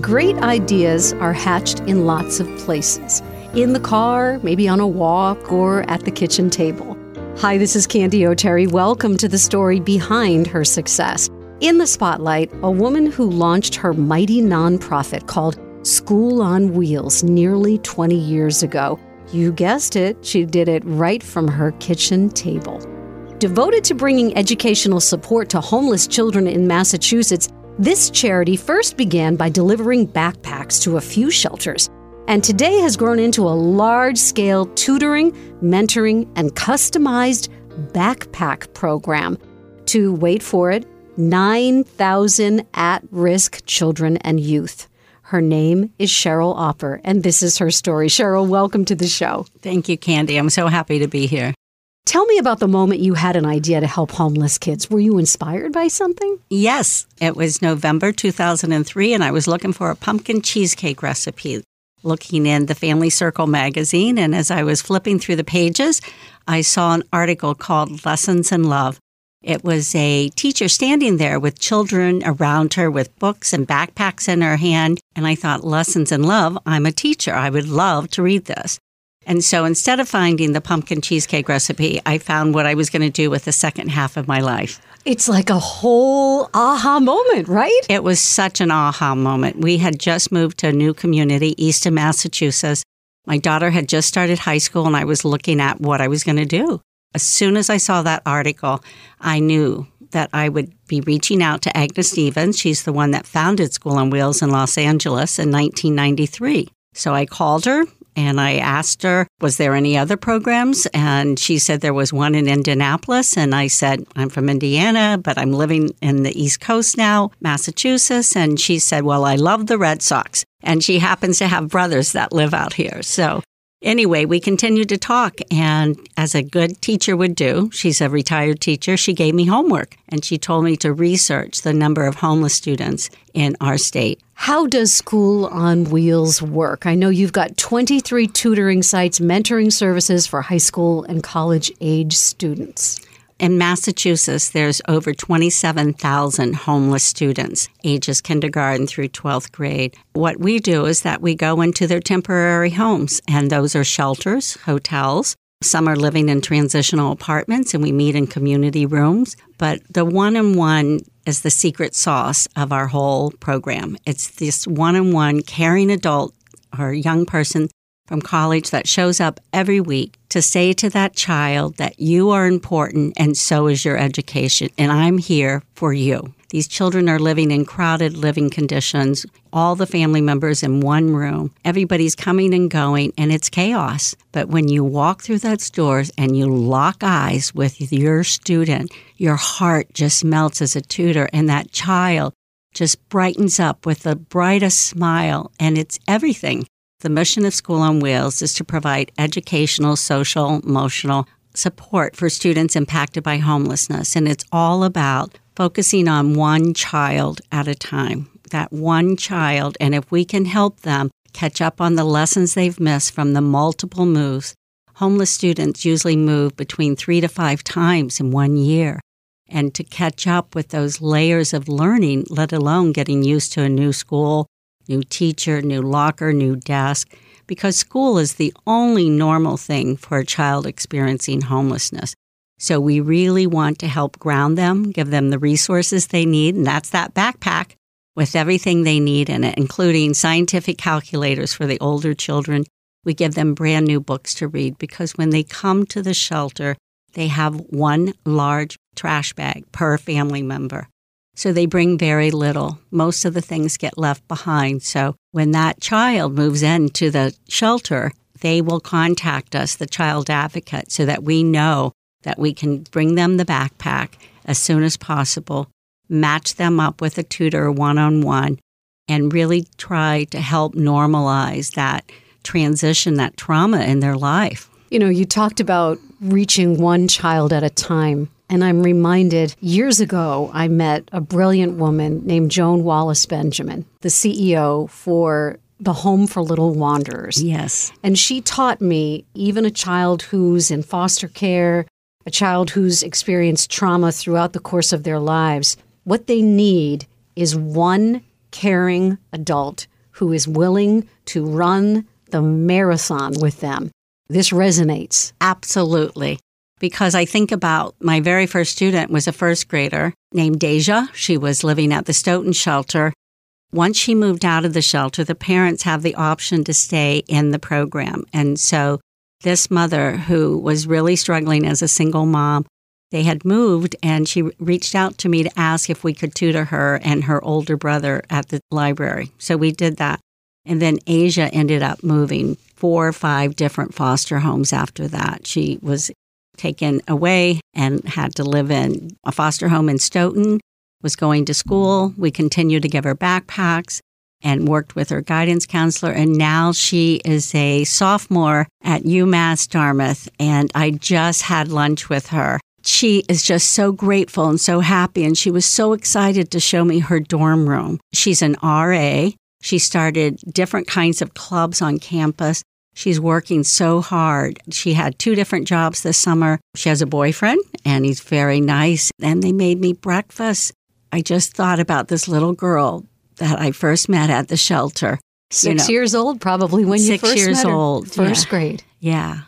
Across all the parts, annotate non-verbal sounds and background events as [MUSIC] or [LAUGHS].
Great ideas are hatched in lots of places in the car, maybe on a walk, or at the kitchen table. Hi, this is Candy O'Terry. Welcome to the story behind her success. In the spotlight, a woman who launched her mighty nonprofit called School on Wheels nearly 20 years ago. You guessed it, she did it right from her kitchen table. Devoted to bringing educational support to homeless children in Massachusetts, this charity first began by delivering backpacks to a few shelters, and today has grown into a large scale tutoring, mentoring, and customized backpack program to, wait for it, 9,000 at risk children and youth. Her name is Cheryl Opper, and this is her story. Cheryl, welcome to the show. Thank you, Candy. I'm so happy to be here. Tell me about the moment you had an idea to help homeless kids. Were you inspired by something? Yes, it was November 2003, and I was looking for a pumpkin cheesecake recipe. Looking in the Family Circle magazine, and as I was flipping through the pages, I saw an article called Lessons in Love. It was a teacher standing there with children around her with books and backpacks in her hand. And I thought, Lessons in Love, I'm a teacher. I would love to read this. And so instead of finding the pumpkin cheesecake recipe, I found what I was going to do with the second half of my life. It's like a whole aha moment, right? It was such an aha moment. We had just moved to a new community east of Massachusetts. My daughter had just started high school, and I was looking at what I was going to do. As soon as I saw that article, I knew that I would be reaching out to Agnes Stevens. She's the one that founded School on Wheels in Los Angeles in 1993. So I called her and I asked her, was there any other programs? And she said there was one in Indianapolis. And I said, I'm from Indiana, but I'm living in the East Coast now, Massachusetts. And she said, well, I love the Red Sox. And she happens to have brothers that live out here. So Anyway, we continued to talk, and as a good teacher would do, she's a retired teacher, she gave me homework and she told me to research the number of homeless students in our state. How does School on Wheels work? I know you've got 23 tutoring sites, mentoring services for high school and college age students. In Massachusetts, there's over 27,000 homeless students, ages kindergarten through 12th grade. What we do is that we go into their temporary homes, and those are shelters, hotels. Some are living in transitional apartments, and we meet in community rooms. But the one on one is the secret sauce of our whole program. It's this one on one caring adult or young person from college that shows up every week to say to that child that you are important and so is your education, and I'm here for you. These children are living in crowded living conditions, all the family members in one room. Everybody's coming and going, and it's chaos. But when you walk through those doors and you lock eyes with your student, your heart just melts as a tutor, and that child just brightens up with the brightest smile, and it's everything. The mission of School on Wheels is to provide educational, social, emotional support for students impacted by homelessness. And it's all about focusing on one child at a time, that one child. And if we can help them catch up on the lessons they've missed from the multiple moves, homeless students usually move between three to five times in one year. And to catch up with those layers of learning, let alone getting used to a new school, new teacher, new locker, new desk, because school is the only normal thing for a child experiencing homelessness. So we really want to help ground them, give them the resources they need, and that's that backpack with everything they need in it, including scientific calculators for the older children. We give them brand new books to read because when they come to the shelter, they have one large trash bag per family member. So they bring very little. Most of the things get left behind. So when that child moves into the shelter, they will contact us, the child advocate, so that we know that we can bring them the backpack as soon as possible, match them up with a tutor one on one, and really try to help normalize that transition, that trauma in their life. You know, you talked about reaching one child at a time. And I'm reminded years ago, I met a brilliant woman named Joan Wallace Benjamin, the CEO for the Home for Little Wanderers. Yes. And she taught me even a child who's in foster care, a child who's experienced trauma throughout the course of their lives, what they need is one caring adult who is willing to run the marathon with them. This resonates. Absolutely. Because I think about my very first student was a first grader named Deja. She was living at the Stoughton shelter. Once she moved out of the shelter, the parents have the option to stay in the program. And so this mother who was really struggling as a single mom, they had moved and she reached out to me to ask if we could tutor her and her older brother at the library. So we did that. And then Deja ended up moving four or five different foster homes after that. She was taken away and had to live in a foster home in Stoughton, was going to school. We continued to give her backpacks and worked with her guidance counselor. And now she is a sophomore at UMass Dartmouth. And I just had lunch with her. She is just so grateful and so happy. And she was so excited to show me her dorm room. She's an RA. She started different kinds of clubs on campus. She's working so hard. She had two different jobs this summer. She has a boyfriend, and he's very nice. And they made me breakfast. I just thought about this little girl that I first met at the shelter. Six you know, years old, probably when you first years met her. old, first yeah. grade. Yeah.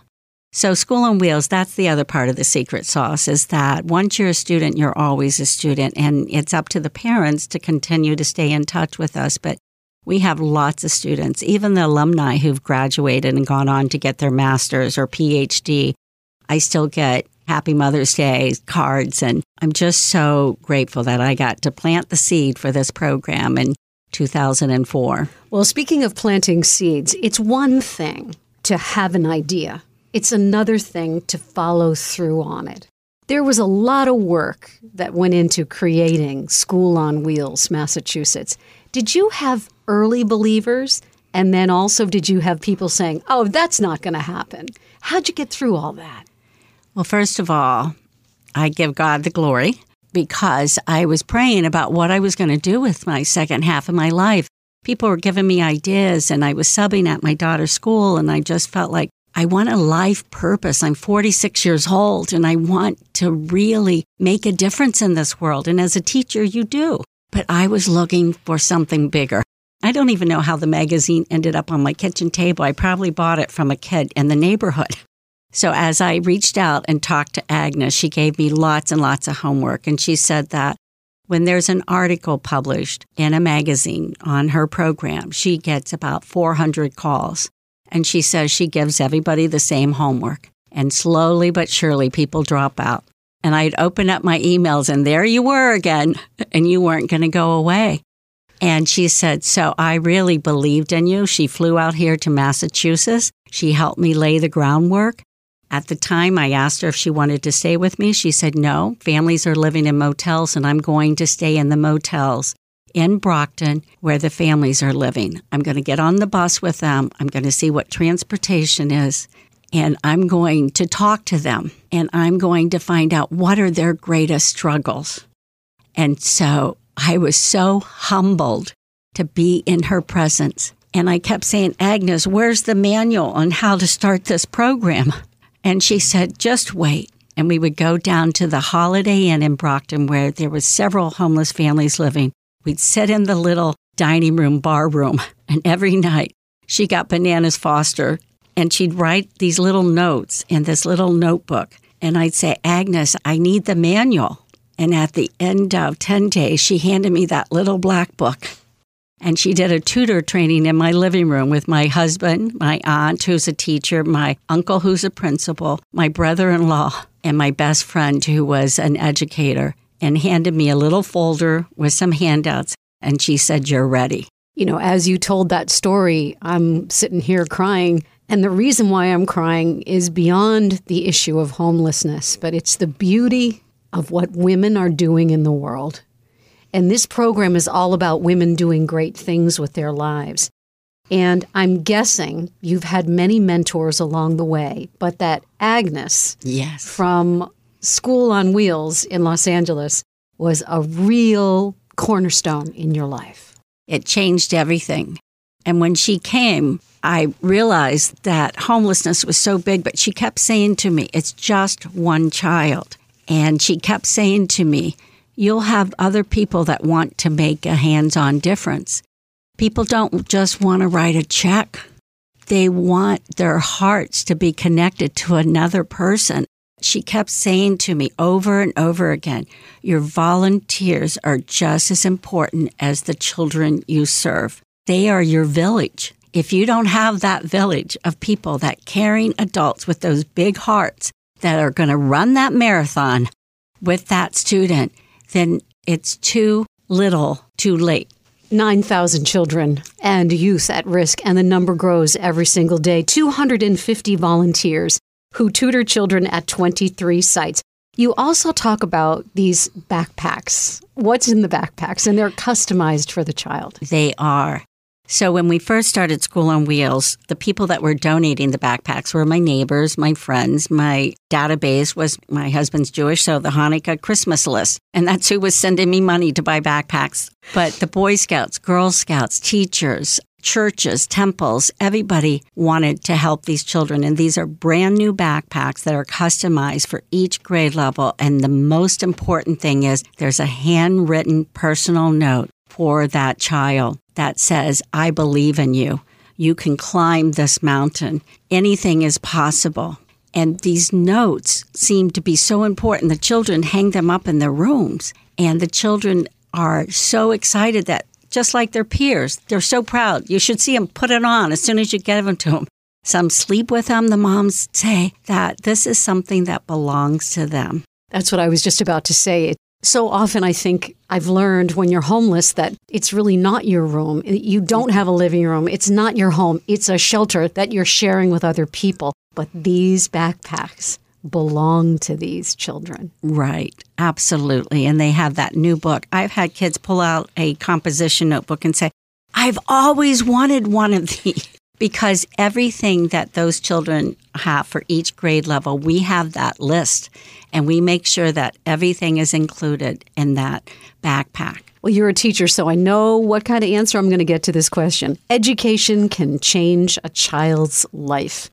So school on wheels, that's the other part of the secret sauce is that once you're a student, you're always a student and it's up to the parents to continue to stay in touch with us. But we have lots of students, even the alumni who've graduated and gone on to get their master's or PhD. I still get Happy Mother's Day cards. And I'm just so grateful that I got to plant the seed for this program in 2004. Well, speaking of planting seeds, it's one thing to have an idea, it's another thing to follow through on it. There was a lot of work that went into creating School on Wheels, Massachusetts. Did you have early believers? And then also, did you have people saying, oh, that's not going to happen? How'd you get through all that? Well, first of all, I give God the glory because I was praying about what I was going to do with my second half of my life. People were giving me ideas, and I was subbing at my daughter's school, and I just felt like I want a life purpose. I'm 46 years old, and I want to really make a difference in this world. And as a teacher, you do. But I was looking for something bigger. I don't even know how the magazine ended up on my kitchen table. I probably bought it from a kid in the neighborhood. [LAUGHS] So as I reached out and talked to Agnes, she gave me lots and lots of homework. And she said that when there's an article published in a magazine on her program, she gets about 400 calls. And she says she gives everybody the same homework. And slowly but surely, people drop out. And I'd open up my emails, and there you were again, [LAUGHS] and you weren't going to go away. And she said, So I really believed in you. She flew out here to Massachusetts. She helped me lay the groundwork. At the time, I asked her if she wanted to stay with me. She said, No, families are living in motels, and I'm going to stay in the motels in Brockton where the families are living. I'm going to get on the bus with them. I'm going to see what transportation is, and I'm going to talk to them, and I'm going to find out what are their greatest struggles. And so I was so humbled to be in her presence. And I kept saying, Agnes, where's the manual on how to start this program? And she said, just wait. And we would go down to the Holiday Inn in Brockton where there was several homeless families living. We'd sit in the little dining room, bar room, and every night she got Bananas Foster and she'd write these little notes in this little notebook. And I'd say, Agnes, I need the manual. And at the end of 10 days, she handed me that little black book. And she did a tutor training in my living room with my husband, my aunt, who's a teacher, my uncle, who's a principal, my brother in law, and my best friend, who was an educator, and handed me a little folder with some handouts. And she said, You're ready. You know, as you told that story, I'm sitting here crying. And the reason why I'm crying is beyond the issue of homelessness, but it's the beauty of what women are doing in the world and this program is all about women doing great things with their lives. And I'm guessing you've had many mentors along the way, but that Agnes yes. from School on Wheels in Los Angeles was a real cornerstone in your life. It changed everything. And when she came, I realized that homelessness was so big, but she kept saying to me, It's just one child. And she kept saying to me, you'll have other people that want to make a hands on difference. People don't just want to write a check. They want their hearts to be connected to another person. She kept saying to me over and over again, Your volunteers are just as important as the children you serve. They are your village. If you don't have that village of people, that caring adults with those big hearts that are going to run that marathon with that student, then it's too little, too late. 9,000 children and youth at risk, and the number grows every single day. 250 volunteers who tutor children at 23 sites. You also talk about these backpacks. What's in the backpacks? And they're customized for the child. They are. So when we first started School on Wheels, the people that were donating the backpacks were my neighbors, my friends. My database was my husband's Jewish, so the Hanukkah Christmas list. And that's who was sending me money to buy backpacks. But the Boy Scouts, Girl Scouts, teachers, churches, temples, everybody wanted to help these children. And these are brand new backpacks that are customized for each grade level. And the most important thing is there's a handwritten personal note for that child that says, I believe in you. You can climb this mountain. Anything is possible. And these notes seem to be so important. The children hang them up in their rooms, and the children are so excited that just like their peers, they're so proud. You should see them put it on as soon as you give them to them. Some sleep with them. The moms say that this is something that belongs to them. That's what I was just about to say. So often, I think I've learned when you're homeless that it's really not your room. You don't have a living room. It's not your home. It's a shelter that you're sharing with other people. But these backpacks belong to these children. Right, absolutely. And they have that new book. I've had kids pull out a composition notebook and say, I've always wanted one of [LAUGHS] these because everything that those children have for each grade level, we have that list and we make sure that everything is included in that backpack. Well, you're a teacher, so I know what kind of answer I'm going to get to this question. Education can change a child's life.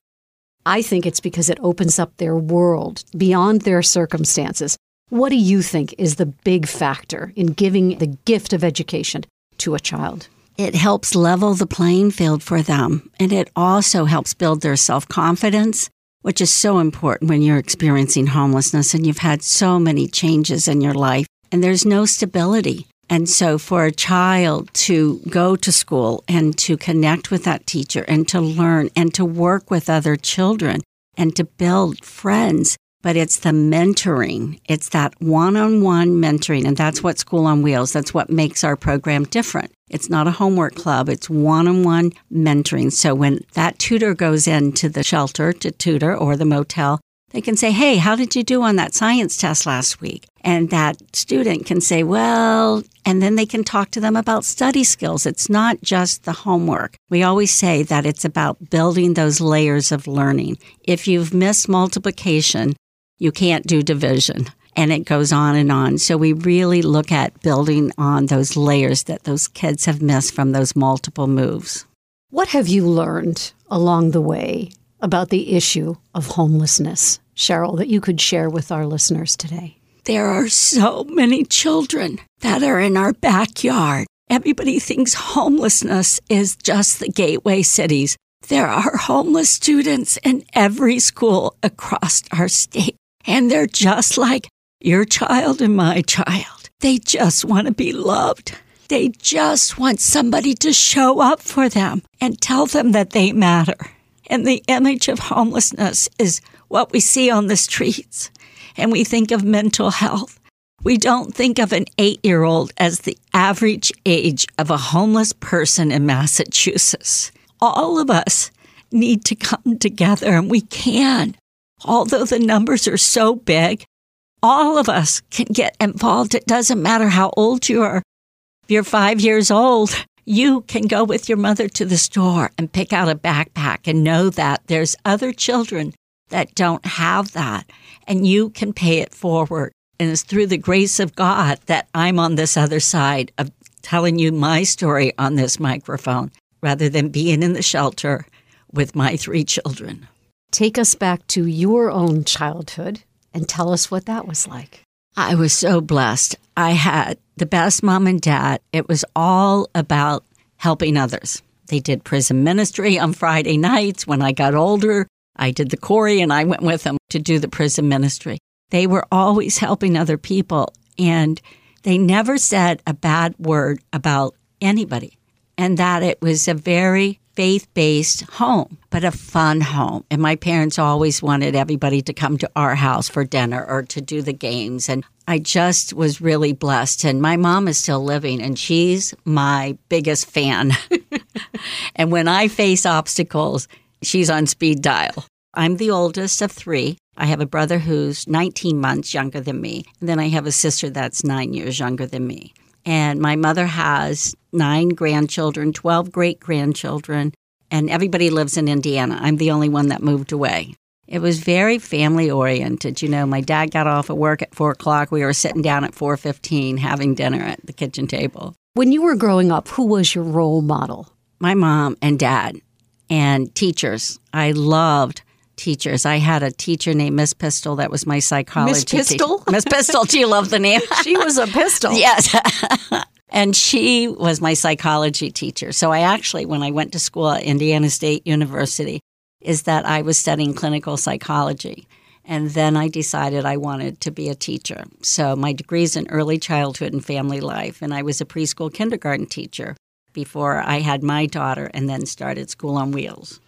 I think it's because it opens up their world beyond their circumstances. What do you think is the big factor in giving the gift of education to a child? It helps level the playing field for them, and it also helps build their self confidence, which is so important when you're experiencing homelessness and you've had so many changes in your life and there's no stability. And so, for a child to go to school and to connect with that teacher and to learn and to work with other children and to build friends but it's the mentoring. It's that one on one mentoring. And that's what School on Wheels, that's what makes our program different. It's not a homework club, it's one on one mentoring. So when that tutor goes into the shelter to tutor or the motel, they can say, Hey, how did you do on that science test last week? And that student can say, Well, and then they can talk to them about study skills. It's not just the homework. We always say that it's about building those layers of learning. If you've missed multiplication, you can't do division. And it goes on and on. So we really look at building on those layers that those kids have missed from those multiple moves. What have you learned along the way about the issue of homelessness, Cheryl, that you could share with our listeners today? There are so many children that are in our backyard. Everybody thinks homelessness is just the gateway cities. There are homeless students in every school across our state. And they're just like your child and my child. They just want to be loved. They just want somebody to show up for them and tell them that they matter. And the image of homelessness is what we see on the streets. And we think of mental health. We don't think of an eight year old as the average age of a homeless person in Massachusetts. All of us need to come together, and we can although the numbers are so big, all of us can get involved. It doesn't matter how old you are. If you're five years old, you can go with your mother to the store and pick out a backpack and know that there's other children that don't have that and you can pay it forward. And it's through the grace of God that I'm on this other side of telling you my story on this microphone rather than being in the shelter with my three children. Take us back to your own childhood and tell us what that was like. I was so blessed. I had the best mom and dad. It was all about helping others. They did prison ministry on Friday nights. When I got older, I did the Corey and I went with them to do the prison ministry. They were always helping other people and they never said a bad word about anybody and that it was a very faith based home, but a fun home. And my parents always wanted everybody to come to our house for dinner or to do the games. And I just was really blessed. And my mom is still living, and she's my biggest fan. [LAUGHS] and when I face obstacles, she's on speed dial. I'm the oldest of three. I have a brother who's 19 months younger than me. And then I have a sister that's nine years younger than me. And my mother has nine grandchildren, 12 great grandchildren, and everybody lives in Indiana. I'm the only one that moved away. It was very family oriented. You know, my dad got off at work at four o'clock. We were sitting down at four fifteen having dinner at the kitchen table. When you were growing up, who was your role model? My mom and dad and teachers. I loved teachers. I had a teacher named Miss Pistol that was my psychology Miss Pistol? teacher. [LAUGHS] Miss Pistol, do you love the name? [LAUGHS] she was a pistol. yes. [LAUGHS] and she was my psychology teacher. So I actually, when I went to school at Indiana State University, is that I was studying clinical psychology. And then I decided I wanted to be a teacher. So my degree is in early childhood and family life, and I was a preschool kindergarten teacher before I had my daughter and then started School on Wheels.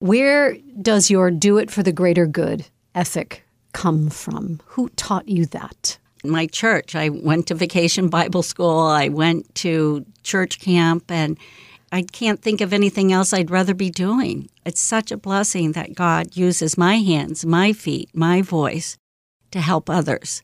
Where does your do it for the greater good ethic come from? Who taught you that? My church. I went to vacation Bible school, I went to church camp, and I can't think of anything else I'd rather be doing. It's such a blessing that God uses my hands, my feet, my voice to help others.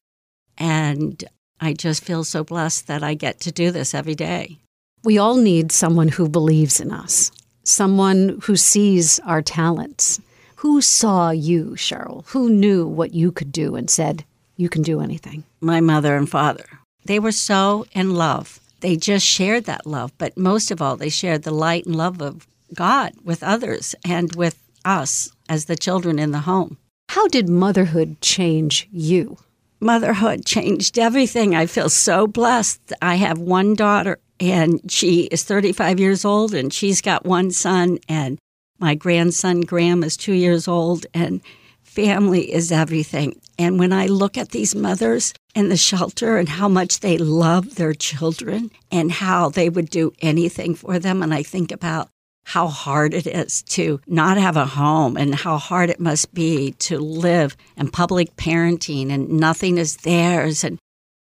And I just feel so blessed that I get to do this every day. We all need someone who believes in us, someone who sees our talents. Who saw you, Cheryl? Who knew what you could do and said, you can do anything? My mother and father. They were so in love they just shared that love. But most of all, they shared the light and love of God with others and with us as the children in the home. How did motherhood change you? Motherhood changed everything. I feel so blessed. I have one daughter, and she is 35 years old, and she's got one son, and my grandson, Graham, is two years old, and family is everything. And when I look at these mothers in the shelter and how much they love their children and how they would do anything for them, and I think about how hard it is to not have a home and how hard it must be to live in public parenting and nothing is theirs. And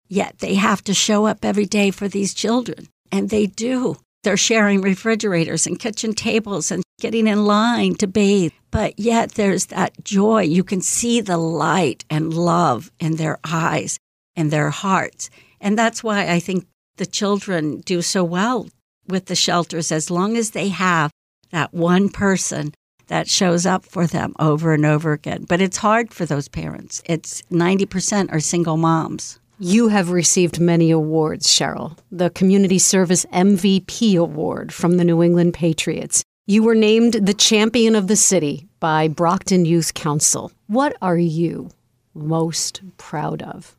yet they have to show up every day for these children. And they do. They're sharing refrigerators and kitchen tables and getting in line to bathe. But yet there's that joy. You can see the light and love in their eyes and their hearts. And that's why I think the children do so well with the shelters as long as they have that one person that shows up for them over and over again. But it's hard for those parents. It's 90% are single moms. You have received many awards, Cheryl. The Community Service MVP Award from the New England Patriots. You were named the champion of the city by Brockton Youth Council. What are you most proud of?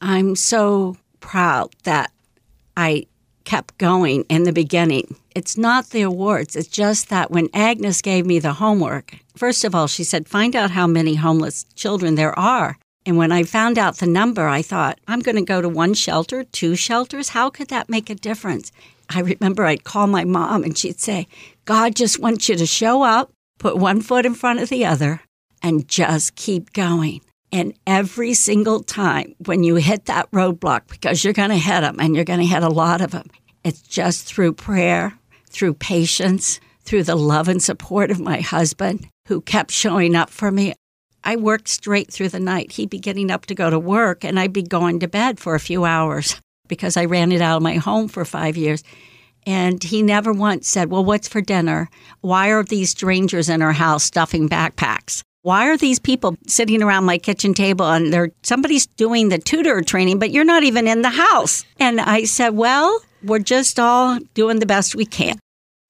I'm so proud that I kept going in the beginning. It's not the awards, it's just that when Agnes gave me the homework, first of all, she said, find out how many homeless children there are. And when I found out the number, I thought, I'm going to go to one shelter, two shelters. How could that make a difference? I remember I'd call my mom and she'd say, God just wants you to show up, put one foot in front of the other, and just keep going. And every single time when you hit that roadblock, because you're going to hit them and you're going to hit a lot of them, it's just through prayer, through patience, through the love and support of my husband who kept showing up for me. I worked straight through the night. He'd be getting up to go to work, and I'd be going to bed for a few hours because I ran it out of my home for five years. And he never once said, Well, what's for dinner? Why are these strangers in our house stuffing backpacks? Why are these people sitting around my kitchen table and they're somebody's doing the tutor training, but you're not even in the house? And I said, Well, we're just all doing the best we can.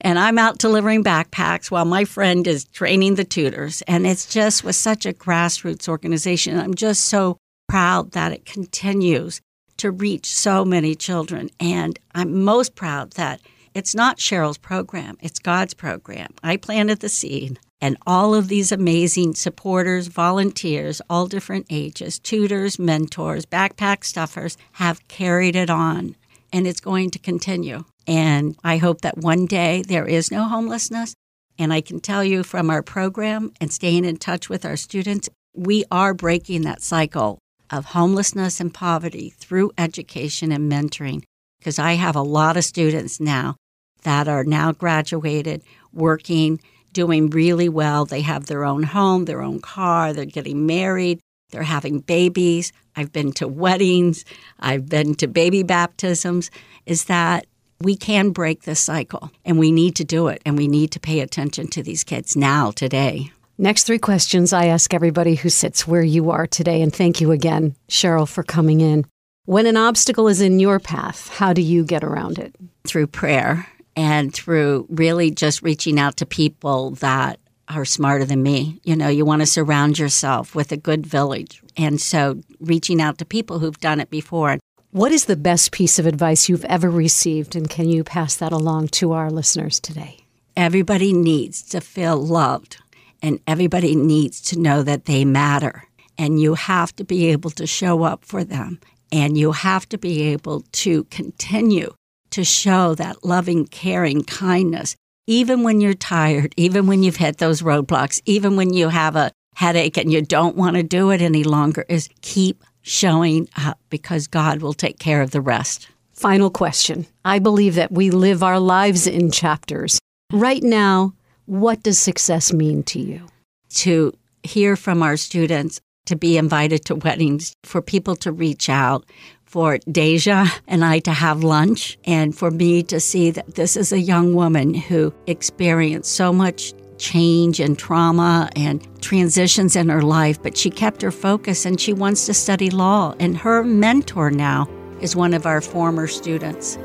And I'm out delivering backpacks while my friend is training the tutors. And it's just was such a grassroots organization. I'm just so proud that it continues to reach so many children. And I'm most proud that It's not Cheryl's program, it's God's program. I planted the seed. And all of these amazing supporters, volunteers, all different ages, tutors, mentors, backpack stuffers have carried it on. And it's going to continue. And I hope that one day there is no homelessness. And I can tell you from our program and staying in touch with our students, we are breaking that cycle of homelessness and poverty through education and mentoring. Because I have a lot of students now that are now graduated, working, doing really well. They have their own home, their own car, they're getting married, they're having babies. I've been to weddings, I've been to baby baptisms. Is that we can break this cycle and we need to do it and we need to pay attention to these kids now, today. Next three questions I ask everybody who sits where you are today. And thank you again, Cheryl, for coming in. When an obstacle is in your path, how do you get around it? Through prayer and through really just reaching out to people that are smarter than me. You know, you want to surround yourself with a good village. And so reaching out to people who've done it before. What is the best piece of advice you've ever received? And can you pass that along to our listeners today? Everybody needs to feel loved, and everybody needs to know that they matter. And you have to be able to show up for them, and you have to be able to continue to show that loving, caring kindness, even when you're tired, even when you've hit those roadblocks, even when you have a headache and you don't want to do it any longer, is keep showing up because God will take care of the rest. Final question. I believe that we live our lives in chapters. Right now, what does success mean to you? To hear from our students, to be invited to weddings, for people to reach out, for Deja and I to have lunch, and for me to see that this is a young woman who experienced so much change and trauma and transitions in her life, but she kept her focus and she wants to study law. And her mentor now is one of our former students.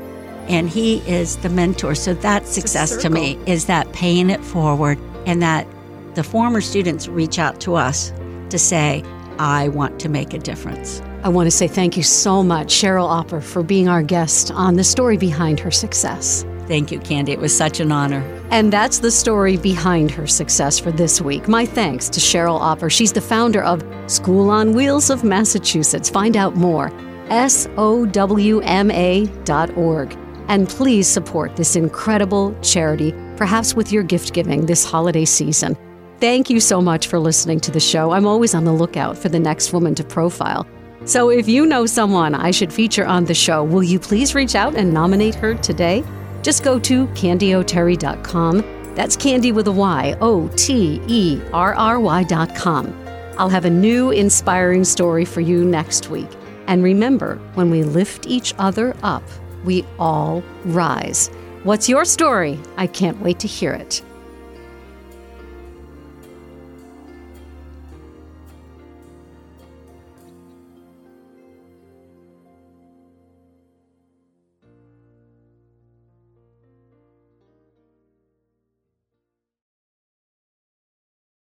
And he is the mentor. So that success to me is that paying it forward and that the former students reach out to us to say, I want to make a difference. I want to say thank you so much, Cheryl Opper, for being our guest on the story behind her success. Thank you, Candy. It was such an honor. And that's the story behind her success for this week. My thanks to Cheryl Opper. She's the founder of School on Wheels of Massachusetts. Find out more. SOWMA.org. And please support this incredible charity, perhaps with your gift giving this holiday season. Thank you so much for listening to the show. I'm always on the lookout for the next woman to profile. So if you know someone I should feature on the show, will you please reach out and nominate her today? Just go to candyoterry.com. That's candy with a Y, O T E R R Y.com. I'll have a new inspiring story for you next week. And remember, when we lift each other up, we all rise. What's your story? I can't wait to hear it.